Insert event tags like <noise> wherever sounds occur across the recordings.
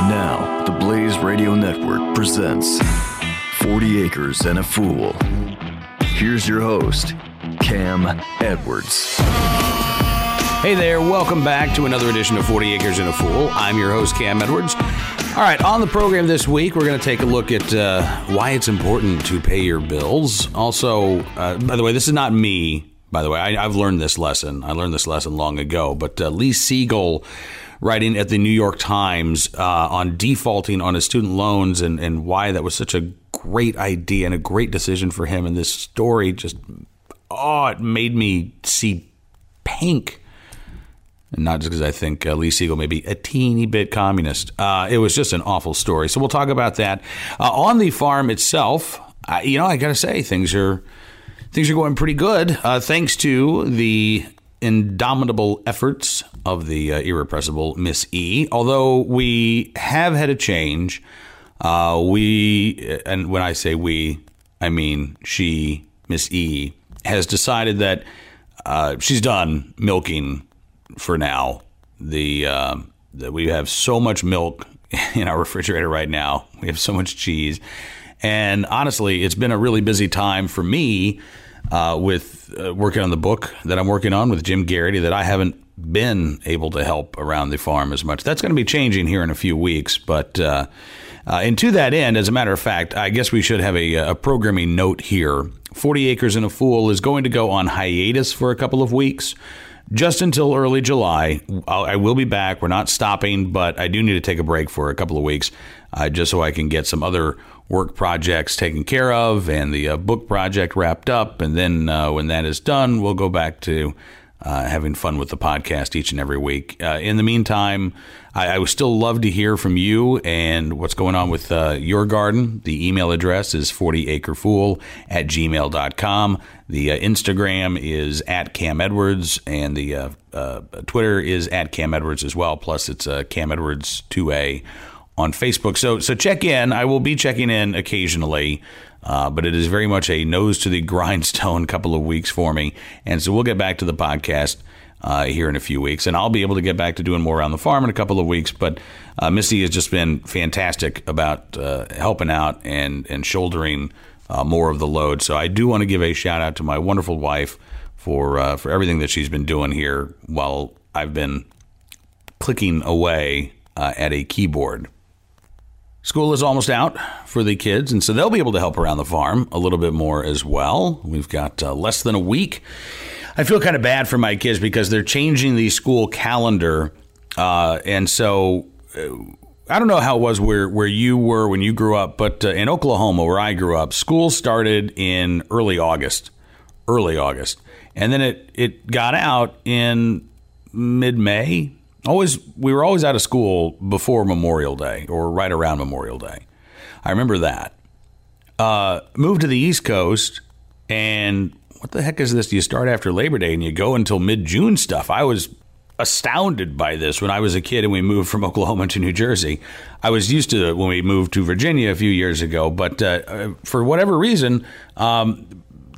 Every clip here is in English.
And now, the Blaze Radio Network presents 40 Acres and a Fool. Here's your host, Cam Edwards. Hey there, welcome back to another edition of 40 Acres and a Fool. I'm your host, Cam Edwards. All right, on the program this week, we're going to take a look at uh, why it's important to pay your bills. Also, uh, by the way, this is not me, by the way. I, have learned this lesson. I learned this lesson long ago, but uh, Lee Siegel writing at the New York Times uh, on defaulting on his student loans and, and why that was such a great idea and a great decision for him. And this story just, oh, it made me see pink and not just because I think uh, Lee Siegel may be a teeny bit communist. Uh, it was just an awful story. So we'll talk about that. Uh, on the farm itself, I, you know, I got to say things are things are going pretty good, uh, thanks to the indomitable efforts of the uh, irrepressible Miss E. Although we have had a change, uh, we and when I say we, I mean she, Miss E, has decided that she's done milking for now. The uh, that we have so much milk <laughs> in our refrigerator right now. We have so much cheese, and honestly, it's been a really busy time for me uh, with uh, working on the book that I'm working on with Jim Geraghty. That I haven't been able to help around the farm as much. That's going to be changing here in a few weeks, but. Uh, uh, and to that end, as a matter of fact, I guess we should have a, a programming note here. 40 Acres and a Fool is going to go on hiatus for a couple of weeks just until early July. I'll, I will be back. We're not stopping, but I do need to take a break for a couple of weeks uh, just so I can get some other work projects taken care of and the uh, book project wrapped up. And then uh, when that is done, we'll go back to uh, having fun with the podcast each and every week. Uh, in the meantime, I, I, would still love to hear from you and what's going on with uh, your garden. The email address is 40acrefool at gmail.com. The uh, Instagram is at Cam Edwards, and the Twitter is at Cam Edwards as well. Plus, it's Cam Edwards 2A on Facebook. So, so check in. I will be checking in occasionally. Uh, but it is very much a nose to the <laughs> grindstone couple of weeks for me. And so we'll get back to the podcast uh, here in a few weeks. And I'll be able to get back to doing more around the farm in a couple of weeks. But uh, Missy has just been fantastic about uh, helping out and, and shouldering uh, more of the load. So I do want to give a shout out to my wonderful wife for, uh, for everything that she's been doing here while I've been clicking away at a keyboard. School is almost out for the kids, and so they'll be able to help around the farm a little bit more as well. We've got uh, less than a week. I feel kind of bad for my kids because they're changing the school calendar, uh, and so uh, I don't know how it was where where you were when you grew up, but uh, in Oklahoma, where I grew up, school started in early August, early August, and then it it got out in mid May, always we were always out of school before Memorial Day or right around Memorial Day. I remember that. Uh, moved to the East Coast, and what the heck is this? You start after Labor Day and you go until mid June stuff. I was astounded by this when I was a kid and we moved from <laughs> Oklahoma to New Jersey. I was used to it when we moved to Virginia a few years ago, but uh, for whatever reason, um,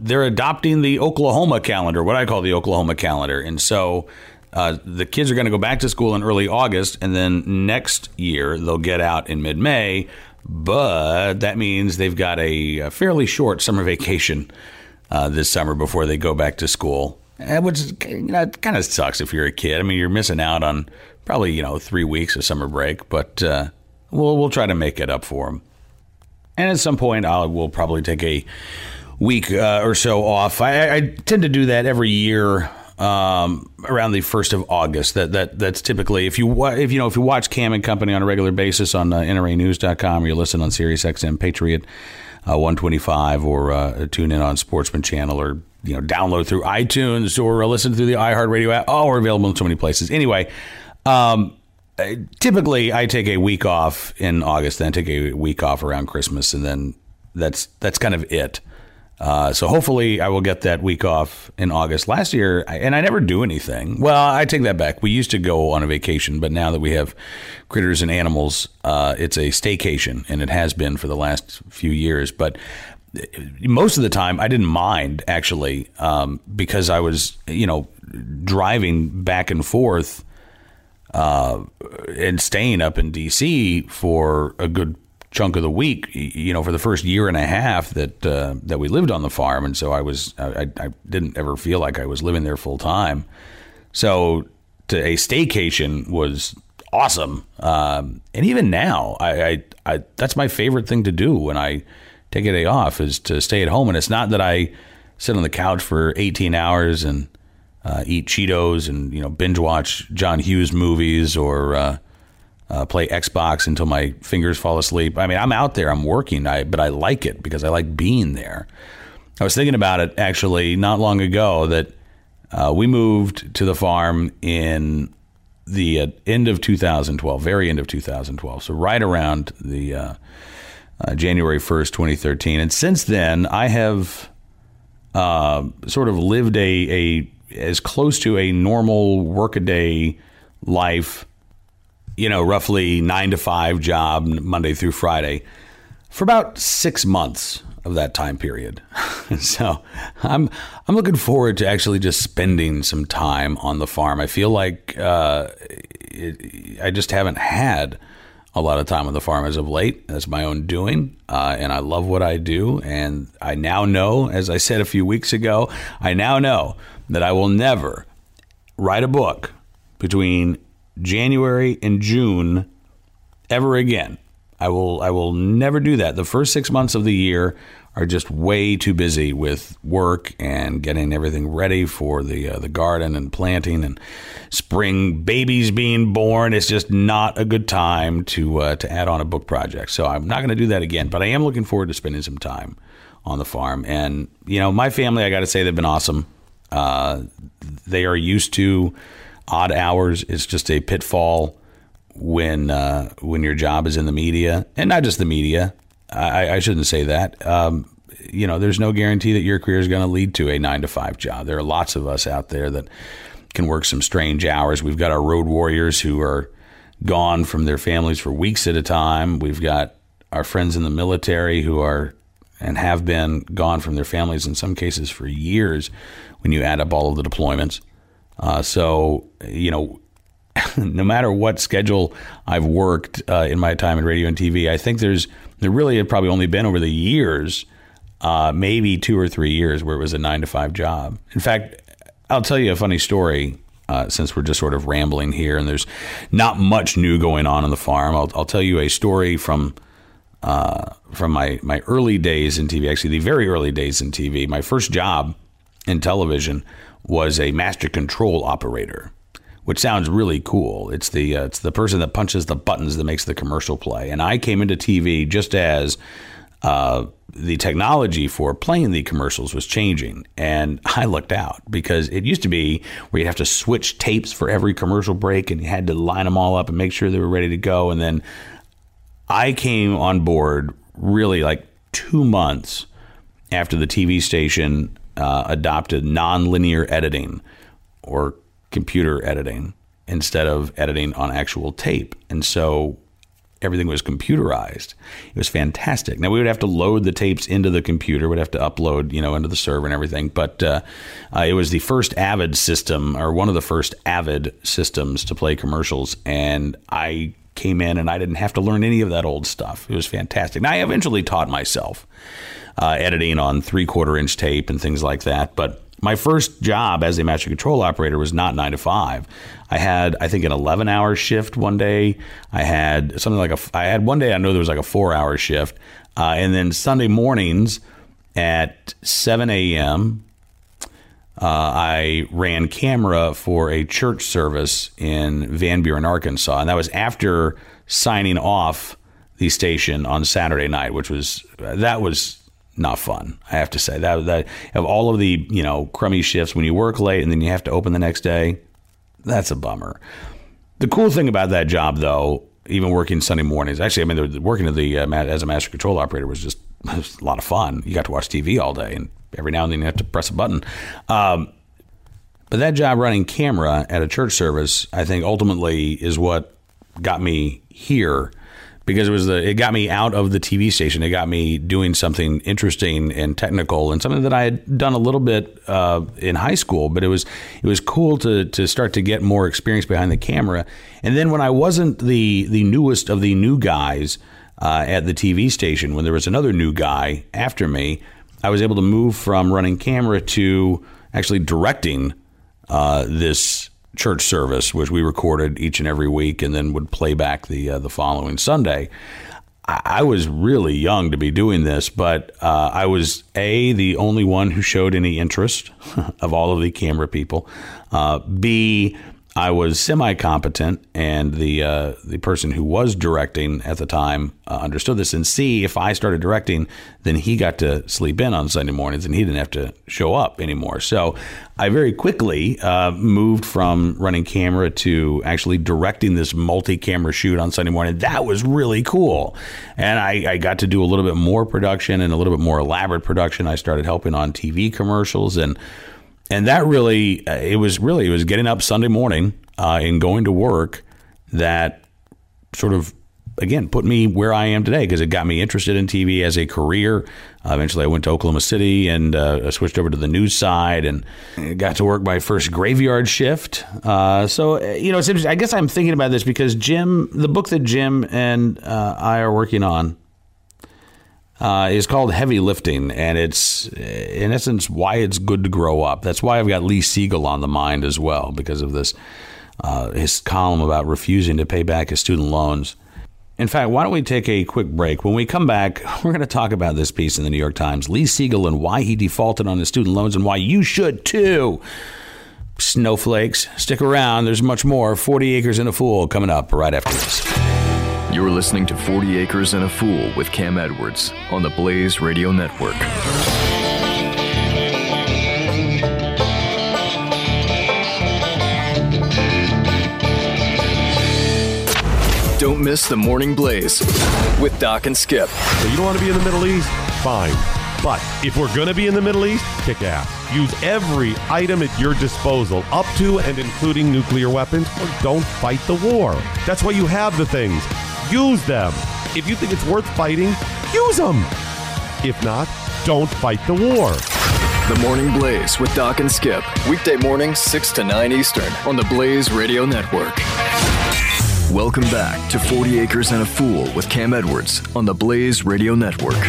they're adopting the Oklahoma calendar, what I call the Oklahoma calendar. And so uh, the kids are going to go back to school in early August, and then next year they'll get out in mid May. But that means they've got a, a fairly short summer vacation uh, this summer before they go back to school, eh, which you know, kind of sucks if you're a kid. I mean, you're missing out on probably you know three weeks of summer break, but uh, we'll we'll try to make it up for them. And at some point, I will probably take a week uh, or so off. I, I, tend to do that every year um, around the first of August. That that that's typically if you if you know if you watch Cam and Company on a regular basis on uh, NRAnews.com or you listen on SiriusXM Patriot uh, 125 or uh, tune in on Sportsman Channel or you know download through iTunes or listen through the iHeartRadio app. Oh, we're available in so many places. Anyway. Um, typically, I take a week off in August, then take a week off around Christmas, and then that's that's kind of it. Uh, so hopefully I will get that week off in August. Last year, and I never do anything. Well, I take that back. We used to go on a vacation, but now that we have critters and animals, uh, it's a staycation, and it has been for the last few years. But most of the time, I didn't mind actually um, because I was, you know, driving back and forth uh, and staying up in D.C. for a good chunk of the week. You know, for the first year and a half that uh, that we lived on the farm, and so I was I, I didn't ever feel like I was living there full time. So to a staycation was awesome, um, and even now, I, I, I that's my favorite thing to do when I take a day off is to stay at home. And it's not that I sit on the couch for 18 hours and uh, eat Cheetos and you know binge watch John Hughes movies or uh, uh, play Xbox until my fingers fall asleep. I mean, I'm out there, I'm working, I, but I like it because I like being there. I was thinking about it actually not long ago that uh, we moved to the farm in the uh, end of 2012, very end of 2012, so right around the uh, January 1st, 2013, and since then I have. sort of lived a, a as close to a normal workaday life, you know, roughly nine to five job, Monday through Friday, for about six months of that time period. <laughs> so I'm I'm looking forward to actually just spending some time on the farm. I feel like uh, it, I just haven't had a lot of time on the farm as of late. That's my own doing, uh, and I love what I do. And I now know, as I said a few weeks ago, I now know that I will never write a book between January and June ever again. I will I will never do that. The first 6 months of the year are just way too busy with work and getting everything ready for the uh, the garden and planting and spring babies being born. It's just not a good time to uh, to add on a book project. So I'm not going to do that again. But I am looking forward to spending some time on the farm. And you know, my family, I got to say, they've been awesome. Uh, they are used to odd hours. It's just a pitfall when uh, when your job is in the media, and not just the media. I, I shouldn't say that. Um, you know, there's no guarantee that your career is going to lead to a nine to five job. There are lots of us out there that can work some strange hours. We've got our road warriors who are gone from their families for weeks at a time. We've got our friends in the military who are and have been gone from their families in some cases for years when you add up all of the deployments. Uh, so, you know, <laughs> no matter what schedule I've worked uh, in my time in radio and TV, I think there's there really have probably only been over the years, uh, maybe two or three years where it was a nine to five job. In fact, I'll tell you a funny story. Uh, since we're just sort of rambling here, and there's not much new going on on the farm, I'll, I'll tell you a story from uh, from my my early days in TV. Actually, the very early days in TV. My first job in television was a master control operator, which sounds really cool. It's the uh, it's the person that punches the buttons that makes the commercial play. And I came into TV just as uh, the technology for playing the commercials was changing, and I looked out because it used to be where you have to switch tapes for every commercial break, and you had to line them all up and make sure they were ready to go. And then I came on board really like two months after the TV station uh, adopted nonlinear editing or computer editing instead of editing on actual tape. And so everything was computerized. It was fantastic. Now we would have to load the tapes into the computer, would have to upload, you know, into the server and everything. But uh, uh, it was the first Avid system, or one of the first Avid systems to play commercials, and I came in and I didn't have to learn any of that old stuff. It was fantastic. Now I eventually taught myself uh, editing on three quarter inch tape and things like that. But my first job as a master control operator was not nine to five. I had, I think, an 11 hour shift one day. I had something like a, I had one day, I know there was like a four hour shift. Uh, and then Sunday mornings at 7 a.m., uh, I ran camera for a church service in Van Buren, Arkansas. And that was after signing off the station on Saturday night, which was, that was not fun. I have to say that that of all of the you know crummy shifts when you work late and then you have to open the next day, that's a bummer. The cool thing about that job, though, even working Sunday mornings, actually, I mean, working the, uh, as a master control operator was just <laughs> was a lot of fun. You got to watch TV all day, and every now and then you have to press a button. Um, but that job running camera at a church service, I think, ultimately is what got me here because it was the it got me out of the TV station. It got me doing something interesting and technical and something that I had done a little bit uh, in high school. But it was it was cool to to start to get more experience behind the camera. And then when I wasn't the the newest of the new guys uh, at the TV station, when there was another new guy after me, I was able to move from running camera to actually directing uh, this church service, which we recorded each and every week, and then would play back the uh, the following Sunday. I, was really young to be doing this, but uh, I was a the only one who showed any interest <laughs> of all of the camera people. Uh, B I was semi competent, and the uh, the person who was directing at the time uh, understood this. And C, if I started directing, then he got to sleep in on Sunday mornings, and he didn't have to show up anymore. So I very quickly uh, moved from running camera to actually directing this multi camera shoot on Sunday morning. That was really cool, and I, I got to do a little bit more production and a little bit more elaborate production. I started helping on TV commercials and and that really uh, it was really it was getting up Sunday morning uh, and going to work that sort of again put me where I am today because it got me interested in TV as a career. Uh, eventually, I went to Oklahoma City and uh, switched over to the news side and got to work my first graveyard shift. Uh, so uh, you know, it's interesting. I guess I'm thinking about this because Jim, the book that Jim and uh, I are working on uh, is called Heavy Lifting, and it's in essence why it's good to grow up. That's why I've got Lee Siegel on the mind as well because of this uh, his column about refusing to pay back his student loans. In fact, why don't we take a quick break? When we come back, <laughs> we're going to talk about this piece in the New York Times Lee Siegel and why he defaulted on his student loans and why you should too. Snowflakes, stick around. There's much more. 40 Acres and a Fool coming up right after this. You're listening to 40 Acres and a Fool with Cam Edwards on the Blaze Radio Network. Don't miss the Morning Blaze with Doc and Skip. So you don't want to be in the Middle East? Fine. But if we're going to be in the Middle East, kick ass. Use every item at your disposal, up to and including nuclear weapons, or don't fight the war. That's why you have the things. Use them. If you think it's worth fighting, use them. If not, don't fight the war. The Morning Blaze with Doc and Skip. Weekday mornings, 6 to 9 Eastern on the Blaze Radio Network. Welcome back to 40 Acres and a Fool with Cam Edwards on the Blaze Radio Network.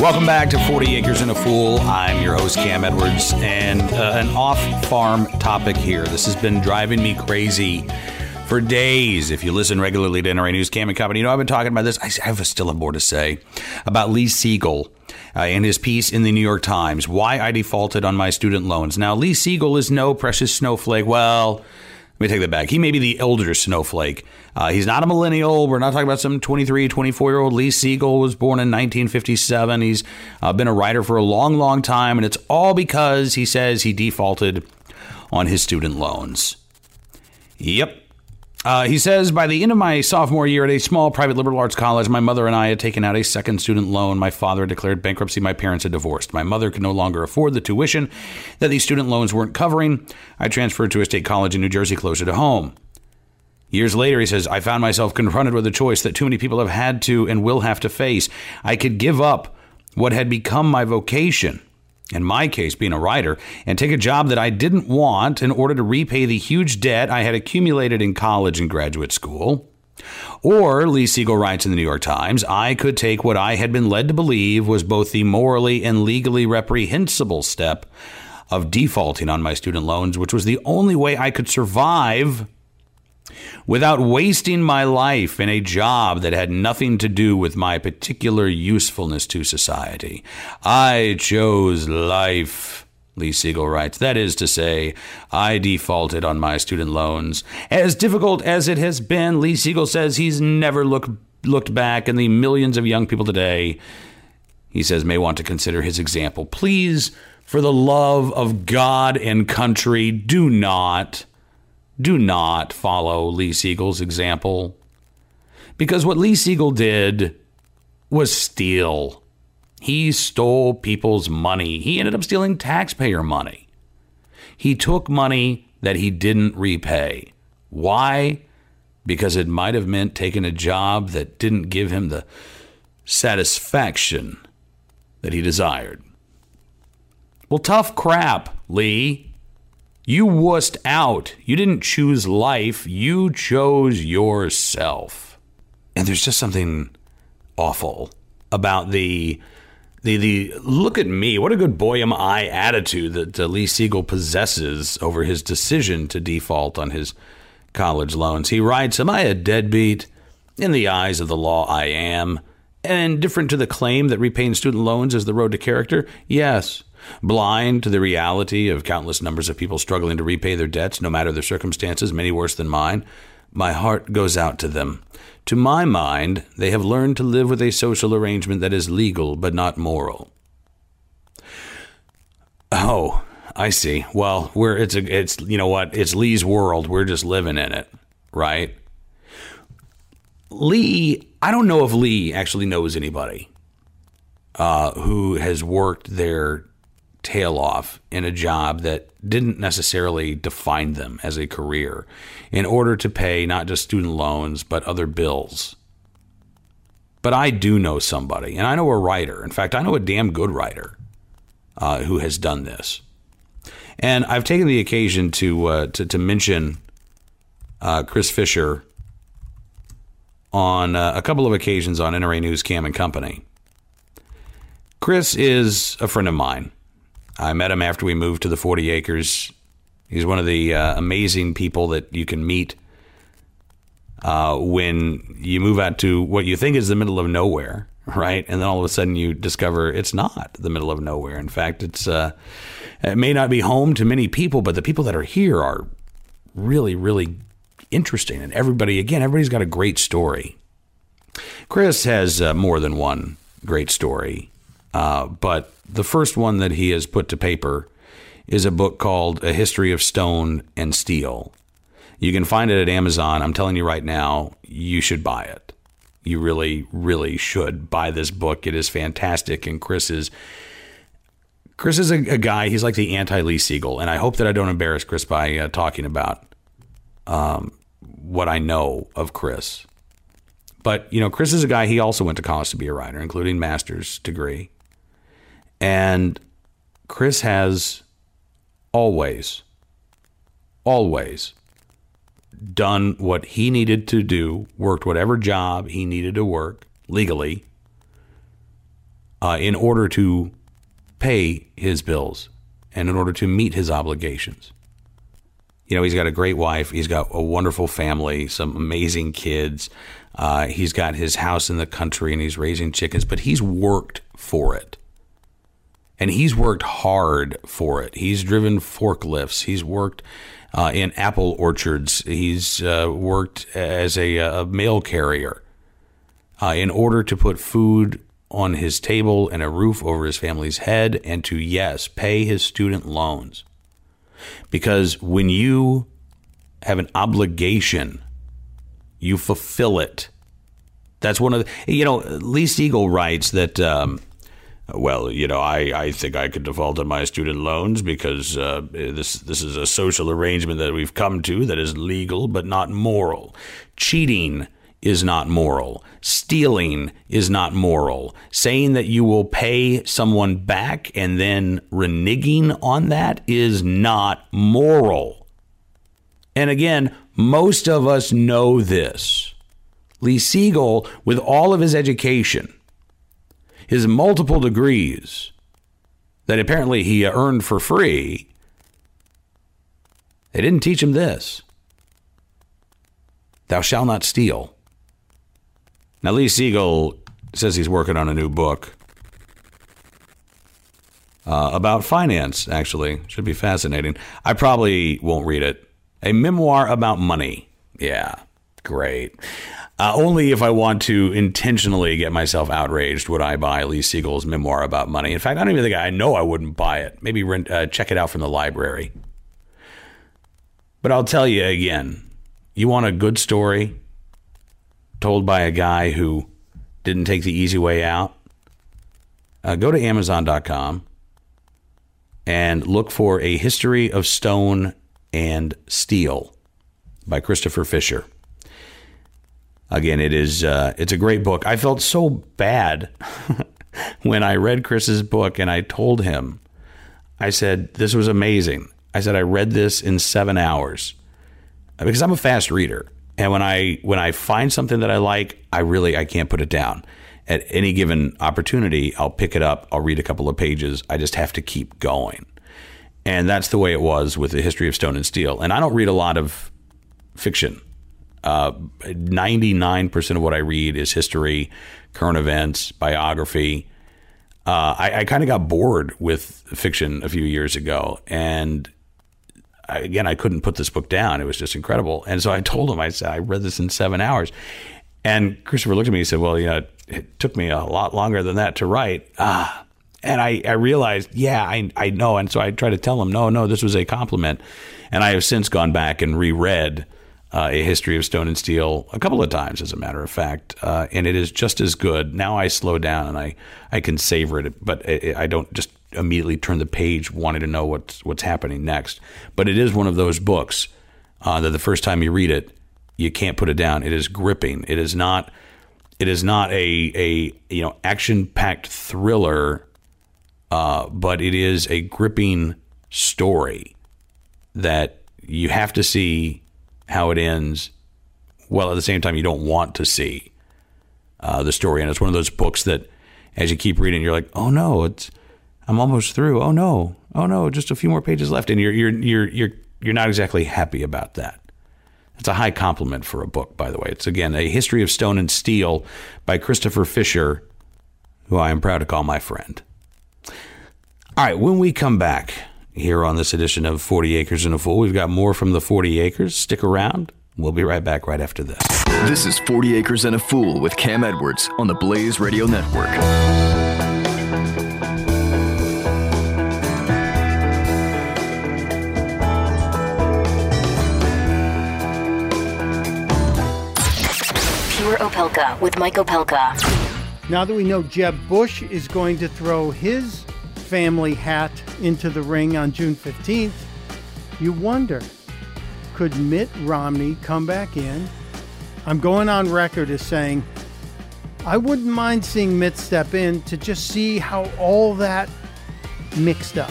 Welcome back to 40 Acres and a Fool. I'm your host, Cam Edwards, and uh, an off farm topic here. This has been driving me crazy for days. If you listen regularly to NRA News Cam and Company, you know I've been talking about this. I have still have more to say about Lee Siegel. Uh, and his piece in the New York Times, Why I Defaulted on My Student Loans. Now, Lee Siegel is no precious snowflake. Well, let me take that back. He may be the elder snowflake. Uh, he's not a millennial. We're not talking about some 23, 24 year old. Lee Siegel was born in 1957. He's uh, been a writer for a long, long time, and it's all because he says he defaulted on his student loans. Yep, uh, he says, by the end of my sophomore year at a small private liberal arts college, my mother and I had taken out a second student loan. My father had declared bankruptcy. My parents had divorced. My mother could no longer afford the tuition that these student loans weren't covering. I transferred to a state college in New Jersey closer to home. Years later, he says, I found myself confronted with a choice that too many people have had to and will have to face. I could give up what had become my vocation in my case, being a writer, and take a job that I didn't want in order to repay the huge debt I had accumulated in college and graduate school. Or, Lee Siegel writes in the New York Times, I could take what I had been led to believe was both the morally and legally reprehensible step of defaulting on my student loans, which was the only way I could survive without wasting my life in a job that had nothing to do with my particular usefulness to society. I chose life. Lee Siegel writes, that is to say, I defaulted on my student loans. As difficult as it has been, Lee Siegel says he's never look, looked back, and the millions of young people today, he says, may want to consider his example. Please, for the love of God and country, do not do not follow Lee Siegel's example. Because what Lee Siegel did was steal. He stole people's money. He ended up stealing taxpayer money. He took money that he didn't repay. Why? because it might have meant taking a job that didn't give him the satisfaction that he desired. Well, tough crap, Lee. You wussed out. You didn't choose life, you chose yourself. And there's just something awful about the the the look at me, what a good boy am I attitude that uh, Lee Siegel possesses over his decision to default on his college loans. He writes, Am I a deadbeat? In the eyes of the law, I am. And different to the claim that repaying student loans is the road to character? Yes. Blind to the reality of countless numbers of people struggling to repay their debts, no matter their circumstances, many worse than mine, my heart goes out to them. To my mind, they have learned to live with a social arrangement that is legal but not moral. Oh, I see. Well, we're it's a it's you know what? It's Lee's world. We're just living in it, right? Lee, I don't know if Lee actually knows anybody uh, who has worked their tail off in a job that didn't necessarily define them as a career in order to pay not just student loans, but other bills. But I do know somebody, and I know a writer. In fact, I know a damn good writer uh, who has done this. And I've taken the occasion to uh, to, to, mention uh, Chris Fisher on uh, a couple of occasions on NRA News Cam and Company. Chris is a friend of mine. I met him after we moved to the 40 acres. He's one of the uh, amazing people that you can meet uh, when you move out to what you think is the middle of nowhere, right? And then all of a sudden you discover it's not the middle of nowhere. In fact, it's uh, it may not be home to many people, but the people that are here are really, really interesting. And everybody, again, everybody's got a great story. Chris has uh, more than one great story, uh, but the first one that he has put to paper is a book called A History of Stone and Steel. You can find it at Amazon. I'm telling you right now, you should buy it. You really, really should buy this book. It is fantastic. And Chris is Chris is a, a guy. He's like the anti Lee Siegel, and I hope that I don't embarrass Chris by uh, talking about um, what I know of Chris. But you know, Chris is a guy. He also went to college to be a writer, including master's degree. And Chris has always, always done what he needed to do, worked whatever job he needed to work legally uh, in order to pay his bills and in order to meet his obligations. You know, he's got a great wife, he's got a wonderful family, some amazing kids. Uh, he's got his house in the country and he's raising chickens, but he's worked for it and he's worked hard for it. He's driven forklifts. He's worked uh, in apple orchards. He's uh, worked as a, a mail carrier uh, in order to put food on his table and a roof over his family's head, and to yes, pay his student loans. Because when you have an obligation, you fulfill it. That's one of the, you know, Lee Siegel writes that. Um, well, you know, I, I think I could default on my student loans because uh, this this is a social arrangement that we've come to that is legal but not moral. Cheating is not moral. Stealing is not moral. Saying that you will pay someone back and then reneging on that is not moral. And again, most of us know this. Lee Siegel, with all of his education, his multiple degrees that apparently he earned for free, they didn't teach him this Thou shalt not steal. Now, Lee Siegel says he's working on a new book uh, about finance, actually. Should be fascinating. I probably won't read it. A memoir about money. Yeah, great. Uh, only if I want to intentionally get myself outraged would I buy Lee Siegel's memoir about money. In fact, I don't even think I know I wouldn't buy it. Maybe rent, uh, check it out from the library. But I'll tell you again you want a good story told by a guy who didn't take the easy way out? Uh, go to Amazon.com and look for A History of Stone and Steel by Christopher Fisher. Again, it is uh, it's a great book. I felt so bad <laughs> when I read Chris's book and I told him, I said, This was amazing. I said, I read this in seven hours because I'm a fast reader. And when I when I find something that I like, I really I can't put it down. At any given opportunity, I'll pick it up, I'll read a couple of pages. I just have to keep going. And that's the way it was with the history of Stone and Steel. And I don't read a lot of fiction. Uh, 99% of what I read is history, current events, biography. Uh, I, I kind of got bored with fiction a few years ago. And I, again, I couldn't put this book down. It was just incredible. And so I told him, I said, I read this in seven hours. And Christopher looked at me and said, Well, you know, it took me a lot longer than that to write. Ah, and I, I realized, yeah, I, I know. And so I tried to tell him, no, no, this was a compliment. And I have since gone back and reread uh, A History of Stone and Steel a couple of times, as a matter of fact. Uh, and it is just as good. Now I slow down and I, I can savor it, but I, I don't just immediately turn the page wanting to know what's, what's happening next. But it is one of those books uh, that the first time you read it, you can't put it down. It is gripping. It is not. It is not a a you know action packed thriller uh, but it is a gripping story that you have to see how it ends. While at the same time, you don't want to see uh, the story, and it's one of those books that, as you keep reading, you're like, "Oh no, it's I'm almost through. Oh no, oh no, just a few more pages left," and you're you're you're you're you're not exactly happy about that. It's a high compliment for a book, by the way. It's again a history of stone and steel by Christopher Fisher, who I am proud to call my friend. All right, when we come back here on this edition of 40 Acres and a Fool, we've got more from the 40 Acres. Stick around. We'll be right back right after this. This is 40 Acres and a Fool with Cam Edwards on the Blaze Radio Network. Pure Opelka with Mike Opelka. Now that we know Jeb Bush is going to throw his family hat into the ring on June 15th, you wonder could Mitt Romney come back in? I'm going on record as saying I wouldn't mind seeing Mitt step in to just see how all that mixed up.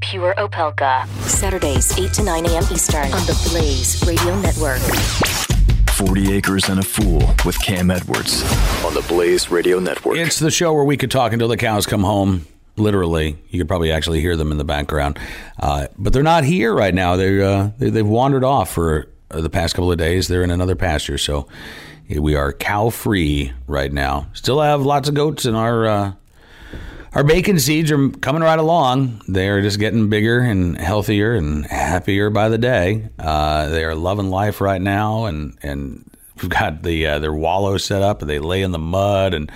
Pure Opelka. Saturdays, 8 to 9 a.m. Eastern on the Blaze Radio Network. 40 Acres and a Fool with Cam Edwards on the Blaze Radio Network. It's the show where we could talk until the cows come home. Literally, you could probably actually hear them in the background, uh, but they're not here right now. They're, uh, they, they've wandered off for uh, the past couple of days. They're in another pasture, so we are cow free right now. Still have lots of goats in our uh, our bacon seeds are coming right along. They are just getting bigger and healthier and happier by the day. Uh, they are loving life right now, and and we've got the uh, their wallow set up, and they lay in the mud, and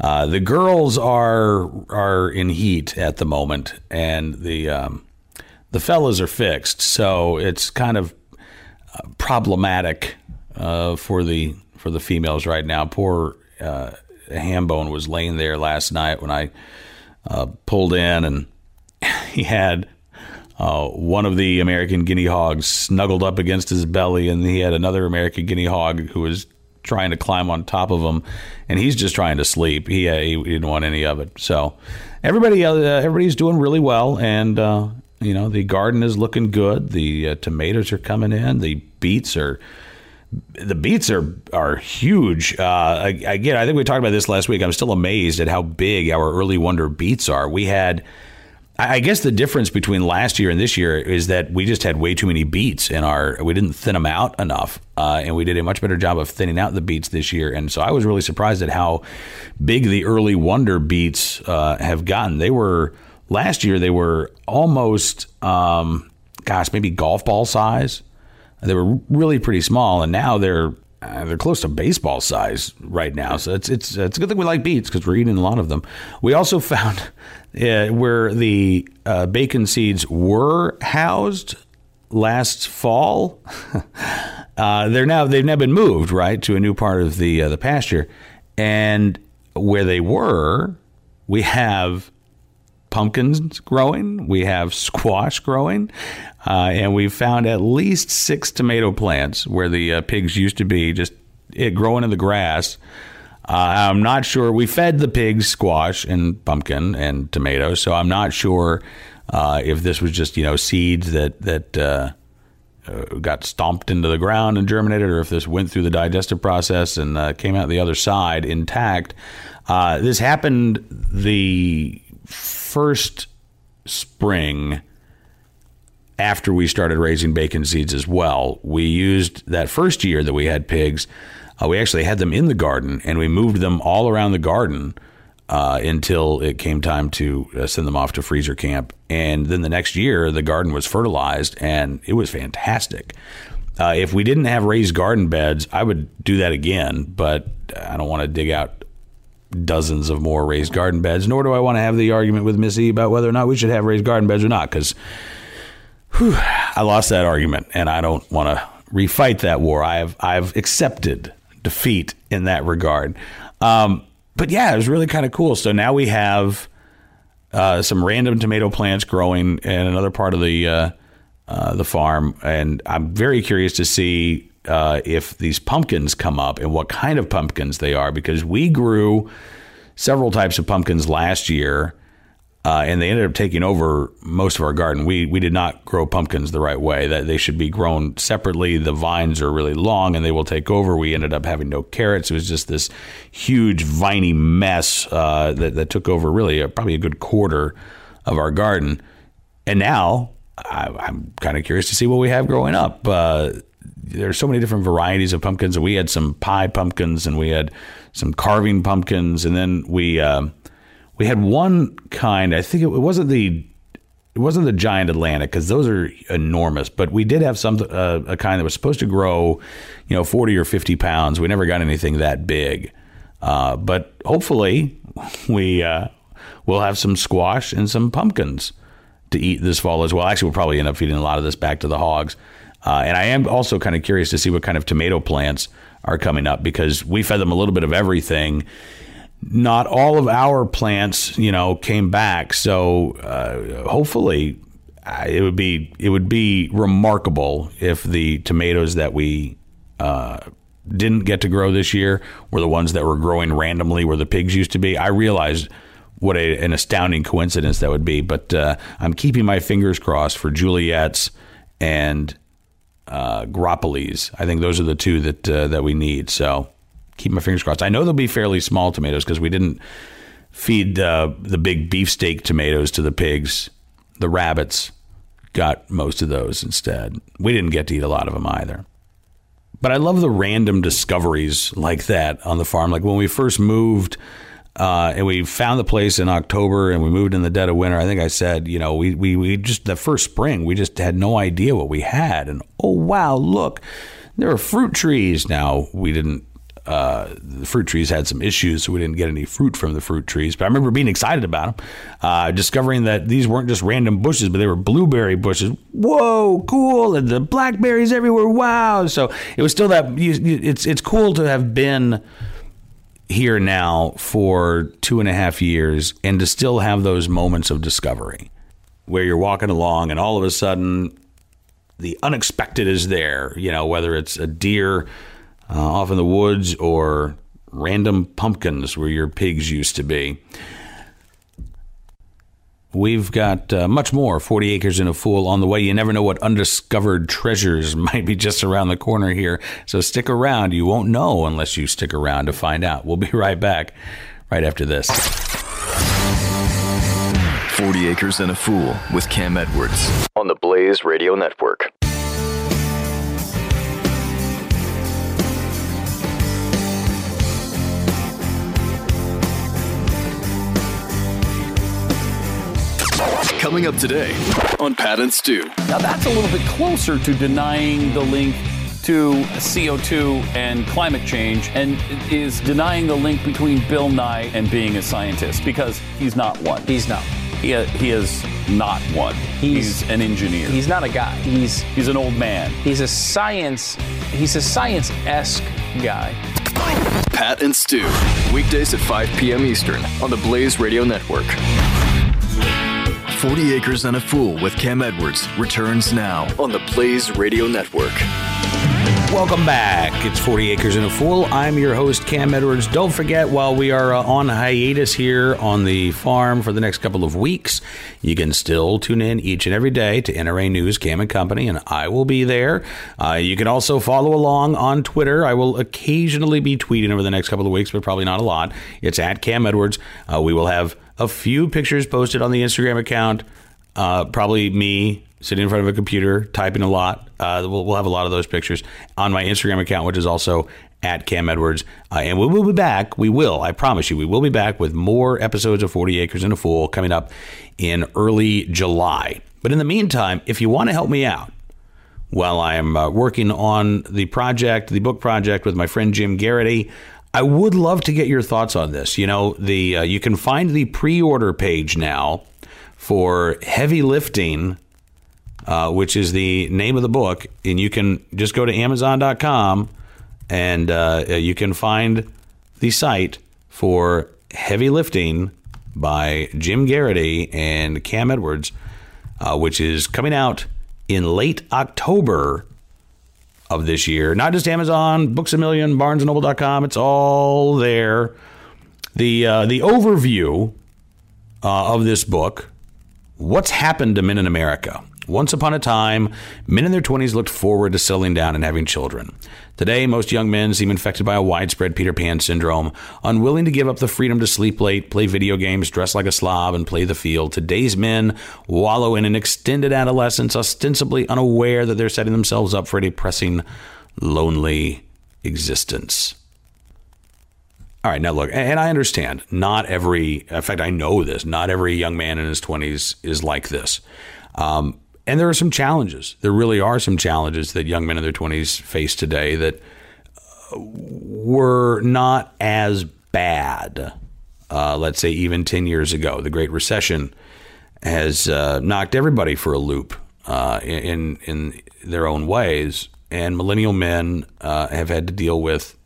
uh, the girls are are in heat at the moment, and the um, the fellas are fixed. So it's kind of uh, problematic uh, for the for the females right now. Poor uh, Hambone was laying there last night when I uh, pulled in, and <laughs> he had uh, one of the American guinea hogs snuggled up against his belly, and he had another American guinea hog who was trying to climb on top of him, and he's just trying to sleep. He, uh, he didn't want any of it. So everybody uh, everybody's doing really well, and uh, you know the garden is looking good. The uh, tomatoes are coming in. The beets are the beets are are huge. Uh, again, I think we talked about this last week. I'm still amazed at how big our early wonder beets are. We had, I guess, the difference between last year and this year is that we just had way too many beets in our. We didn't thin them out enough, uh, and we did a much better job of thinning out the beets this year. And so I was really surprised at how big the early wonder beats uh, have gotten. They were last year. They were almost, um, gosh, maybe golf ball size. They were really pretty small, and now they're uh, they're close to baseball size right now. So it's it's it's a good thing we like beets because we're eating a lot of them. We also <laughs> found uh, where the uh, bacon seeds were housed last fall. <laughs> uh, they're now they've now been moved right to a new part of the uh, the pasture, and where they were, we have pumpkins growing, we have squash growing, uh, and we've found at least six tomato plants where the uh, pigs used to be, just it growing in the grass. Uh, I'm not sure. We fed the pigs squash and pumpkin and tomatoes, so I'm not sure uh, if this was just you know seeds that that uh, uh, got stomped into the ground and germinated, or if this went through the digestive process and uh, came out the other side intact. Uh, this happened the first spring after we started raising bacon seeds as well. We used that first year that we had pigs. Uh, we actually had them in the garden, and we moved them all around the garden uh, until it came time to uh, send them off to freezer camp. And then the next year, the garden was fertilized, and it was fantastic. Uh, if we didn't have raised garden beds, I would do that again, but I don't want to dig out dozens of more raised garden beds, nor do I want to have the argument with Missy about whether or not we should have raised garden beds or not, because I lost that argument, and I don't want to refight that war. I've I've accepted defeat in that regard. Um, but yeah, it was really kind of cool. So now we have uh, some random tomato plants growing in another part of the uh, uh, the farm, and I'm very curious to see uh, if these pumpkins come up and what kind of pumpkins they are because we grew several types of pumpkins last year uh, and they ended up taking over most of our garden. We we did not grow pumpkins the right way. That they should be grown separately. The vines are really long, and they will take over. We ended up having no carrots. It was just this huge viney mess uh, that that took over really a, probably a good quarter of our garden. And now I, am kind of curious to see what we have growing up. Uh, there's so many different varieties of pumpkins. and We had some pie pumpkins, and we had some carving pumpkins, and then we um, we had one kind. I think it, wasn't the it wasn't the giant Atlantic because those are enormous. But we did have some uh, a kind that was supposed to grow, you know, forty or fifty pounds. We never got anything that big. Uh, but hopefully, we uh, will have some squash and some pumpkins to eat this fall as well. Actually, we'll probably end up feeding a lot of this back to the hogs. Uh, and I am also kind of curious to see what kind of tomato plants are coming up because we fed them a little bit of everything not all of our plants, you know, came back. So uh, hopefully, uh, it would be it would be remarkable if the tomatoes that we uh, didn't get to grow this year were the ones that were growing randomly where the pigs used to be. I realized what a, an astounding coincidence that would be, but uh, I'm keeping my fingers crossed for Juliet's and uh. I think those are the two that uh, that we need. So keep my fingers crossed. I know they'll be fairly small tomatoes because we didn't feed uh, the big beefsteak tomatoes to the pigs. The rabbits got most of those instead. We didn't get to eat a lot of them either. But I love the random discoveries like that on the farm. Like when we first moved uh, and we found the place in October and we moved in the dead of winter. I think I said, you know, we, we, we just, the first spring, we just had no idea what we had. And oh, wow, look, there are fruit trees. Now, we didn't uh, the fruit trees had some issues, so we didn't get any fruit from the fruit trees. But I remember being excited about them, uh, discovering that these weren't just random bushes, but they were blueberry bushes. Whoa, cool! And the blackberries everywhere. Wow! So it was still that. It's it's cool to have been here now for two and a half years and to still have those moments of discovery where you're walking along and all of a sudden the unexpected is there. You know, whether it's a deer uh, off in the woods or random pumpkins where your pigs used to be. We've got uh, much more 40 Acres and a Fool on the way. You never know what undiscovered treasures <laughs> might be just around the corner here. So stick around. You won't know unless you stick around to find out. We'll be <laughs> right back right after this. 40 Acres and a Fool with Cam Edwards on the Blaze Radio Network. Coming up today on Pat and Stu. Now, that's a little bit closer to denying the link to CO2 and climate change and is denying the link between Bill Nye and being a scientist because he's not one. He's not. He, uh, he is not one. He's, he's, an engineer. He's not a guy. He's he's an old man. He's a science. He's a science-esque guy. Pat and Stu, weekdays at 5 p.m. Eastern on the Blaze Radio Network. 40 Acres and a Fool with Cam Edwards returns now on the Blaze Radio Network. Welcome back. It's 40 Acres and a Fool. I'm your host, Cam Edwards. Don't forget, while we are uh, on hiatus here on the farm for the next couple of weeks, you can still tune in each and every day to NRA News, Cam and Company, and I will be there. Uh, you can also follow along on Twitter. I will occasionally be tweeting over the next couple of weeks, but probably not a lot. It's at Cam Edwards. Uh, we will have a few pictures posted on the Instagram account. Uh, probably me sitting in front of a computer, typing a lot. Uh, we'll, we'll, have a lot of those pictures on my Instagram account, which is also at Cam Edwards. Uh, and we will be back. We will, I promise you, we will be back with more episodes of 40 Acres and a Fool coming up in early July. But in the meantime, if you want to help me out, while I am uh, working on the project, the book project with my friend Jim Geraghty, I would love to get your thoughts on this. You know, the uh, you can find the pre-order page now for heavy lifting uh, which is the name of the book. And you can just go to Amazon.com and uh, you can find the site for Heavy Lifting by Jim Geraghty and Cam Edwards, uh, which is coming out in late October of this year. Not just Amazon, Books a Million, BarnesandNoble.com. It's all there. The uh, the overview uh, of this book. What's happened to men in America? Once upon a time, men in their 20s looked forward to settling down and having children. Today, most young men seem infected by a widespread Peter Pan syndrome, unwilling to give up the freedom to sleep late, play video games, dress like a slob, and play the field. Today's men wallow in an extended adolescence, ostensibly unaware that they're setting themselves up for a depressing, lonely existence. All right, now look, and I understand not every, in fact, I know this, not every young man in his 20s is like this. Um, and there are some challenges. There really are some challenges that young men in their 20s face today that uh, were not as bad, uh, let's say, even 10 years ago. The Great Recession has uh, knocked everybody for a loop uh, in, in their own ways. And millennial men uh, have had to deal with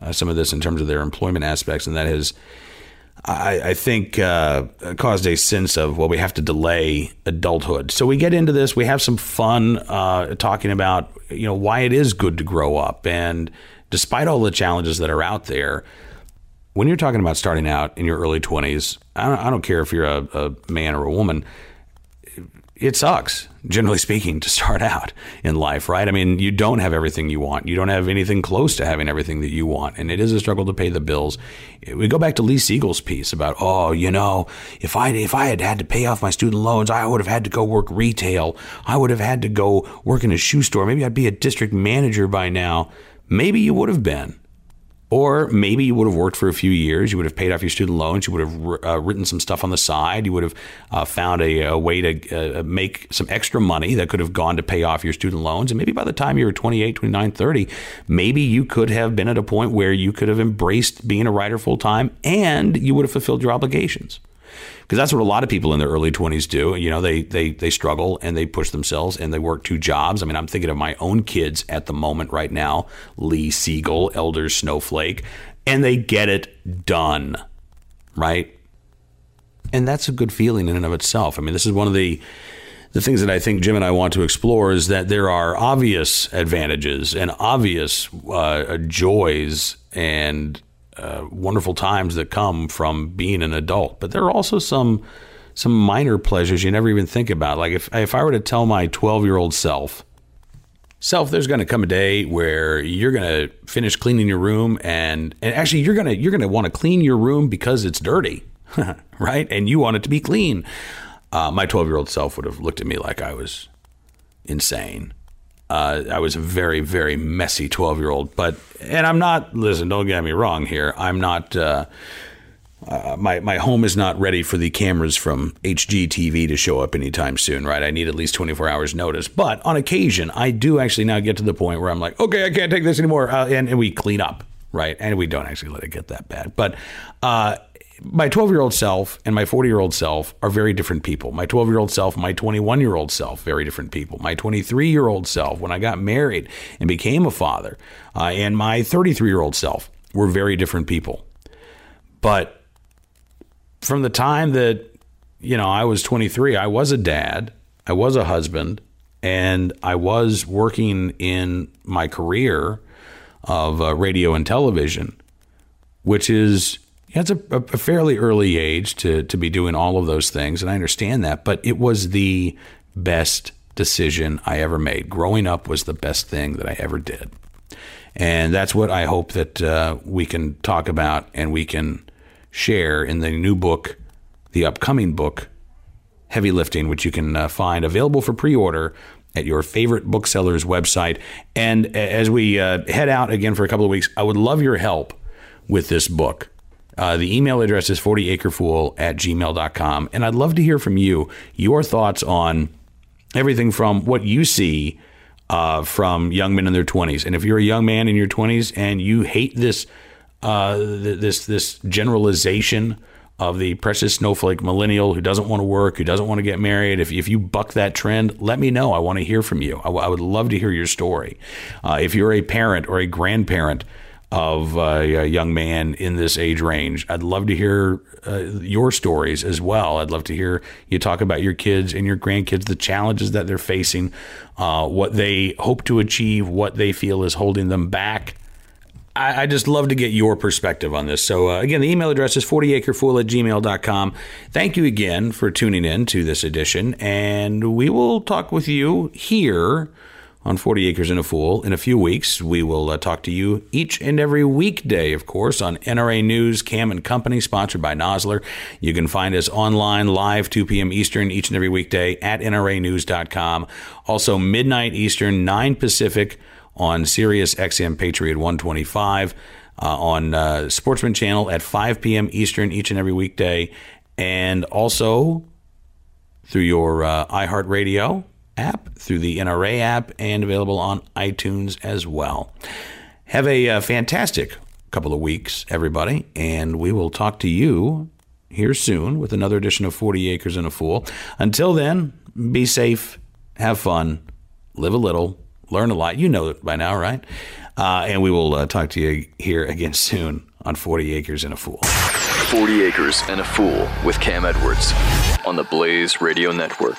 uh, some of this in terms of their employment aspects, and that has I, I think uh, caused a sense of well, we have to delay adulthood. So we get into this. We have some fun uh, talking about you know why it is good to grow up, and despite all the challenges that are out there, when you're talking about starting out in your early 20s, I don't, I don't care if you're a, a man or a woman it sucks, generally speaking, to start out in life, right? I mean, you don't have everything you want. You don't have anything close to having everything that you want. And it is a struggle to pay the bills. We go back to Lee Siegel's piece about, oh, you know, if I, if I had had to pay off my student loans, I would have had to go work retail. I would have had to go work in a shoe store. Maybe I'd be a district manager by now. Maybe you would have been. Or maybe you would have worked for a few years. You would have paid off your student loans. You would have uh, written some stuff on the side. You would have uh, found a, a, way to uh, make some extra money that could have gone to pay off your student loans. And maybe by the time you were 28, 29, 30, maybe you could have been at a point where you could have embraced being a writer full time and you would have fulfilled your obligations because that's what a lot of people in their early 20s do. You know, they they they struggle and they push themselves and they work two jobs. I mean, I'm thinking of my own kids at the moment right now, Lee Siegel, Elder Snowflake, and they get it done, right? And that's a good feeling in and of itself. I mean, this is one of the the things that I think Jim and I want to explore is that there are obvious advantages and obvious uh, joys and uh, wonderful times that come from being an adult. But there are also some some minor pleasures you never even think about. Like if if I were to tell my 12 year old self, self, there's going to come a day where you're going to finish cleaning your room, and and actually you're gonna you're gonna want to clean your room because it's dirty, <laughs> right? And you want it to be clean. Uh, my 12 year old self would have looked at me like I was insane. Uh, I was a very, very messy 12 year old. But, and I'm not, listen, don't get me wrong here. I'm not, uh, uh, my, my home is not ready for the cameras from HGTV to show up anytime soon, right? I need at least 24 hours notice. But on occasion, I do actually now get to the point where I'm like, okay, I can't take this anymore. Uh, and, and we clean up, right? And we don't actually let it get that bad. But, uh, my 12 year old self and my 40 year old self are very different people. My 12 year old self, my 21 year old self, very different people. My 23 year old self, when I got married and became a father, uh, and my 33 year old self were very different people. But from the time that you know, I was 23. I was a dad. I was a husband, and I was working in my career of uh, radio and television, which is it's a, a fairly early age to to be doing all of those things, and I understand that. But it was the best decision I ever made. Growing up was the best thing that I ever did, and that's what I hope that uh, we can talk about and we can share in the new book, the upcoming book, Heavy Lifting, which you can uh, find available for pre-order at your favorite bookseller's website. And as we uh, head out again for a couple of weeks, I would love your help with this book. Uh, the email address is 40acrefool at gmail.com. And I'd love to hear from you, your thoughts on everything from what you see uh, from young men in their 20s. And if you're a young man in your 20s and you hate this, uh, this, this generalization of the precious snowflake millennial who doesn't want to work, who doesn't want to get married, if, if you buck that trend, let me know. I want to hear from you. I, I would love to hear your story. Uh, if you're a parent or a grandparent of uh, a young man in this age range, I'd love to hear uh, your stories as well. I'd love to hear you talk about your kids and your grandkids, the challenges that they're facing, uh, what they hope to achieve, what they feel is holding them back I, I, just love to get your perspective on this. So, uh, again, the email address is 40acrefool at gmail.com. Thank you again for tuning in to this edition, and we will talk with you here on 40 Acres and a Fool in a few weeks. We will uh, talk to you each and every weekday, of course, on NRA News, Cam and Company, sponsored by Nosler. You can find us online live 2 p.m. Eastern each and every weekday at nranews.com. Also, midnight Eastern, 9 Pacific on Sirius XM Patriot 125, uh, on uh, Sportsman Channel at 5 p.m. Eastern each and every weekday, and also through your uh, iHeartRadio app, through the NRA app, and available on iTunes as well. Have a uh, fantastic couple of weeks, everybody, and we will talk to you here soon with another edition of 40 Acres and a Fool. Until then, be safe, have fun, live a little learn a lot. You know it by now, right? Uh, and we will uh, talk to you here again soon on 40 Acres and a Fool. 40 Acres and a Fool with Cam Edwards on the Blaze Radio Network.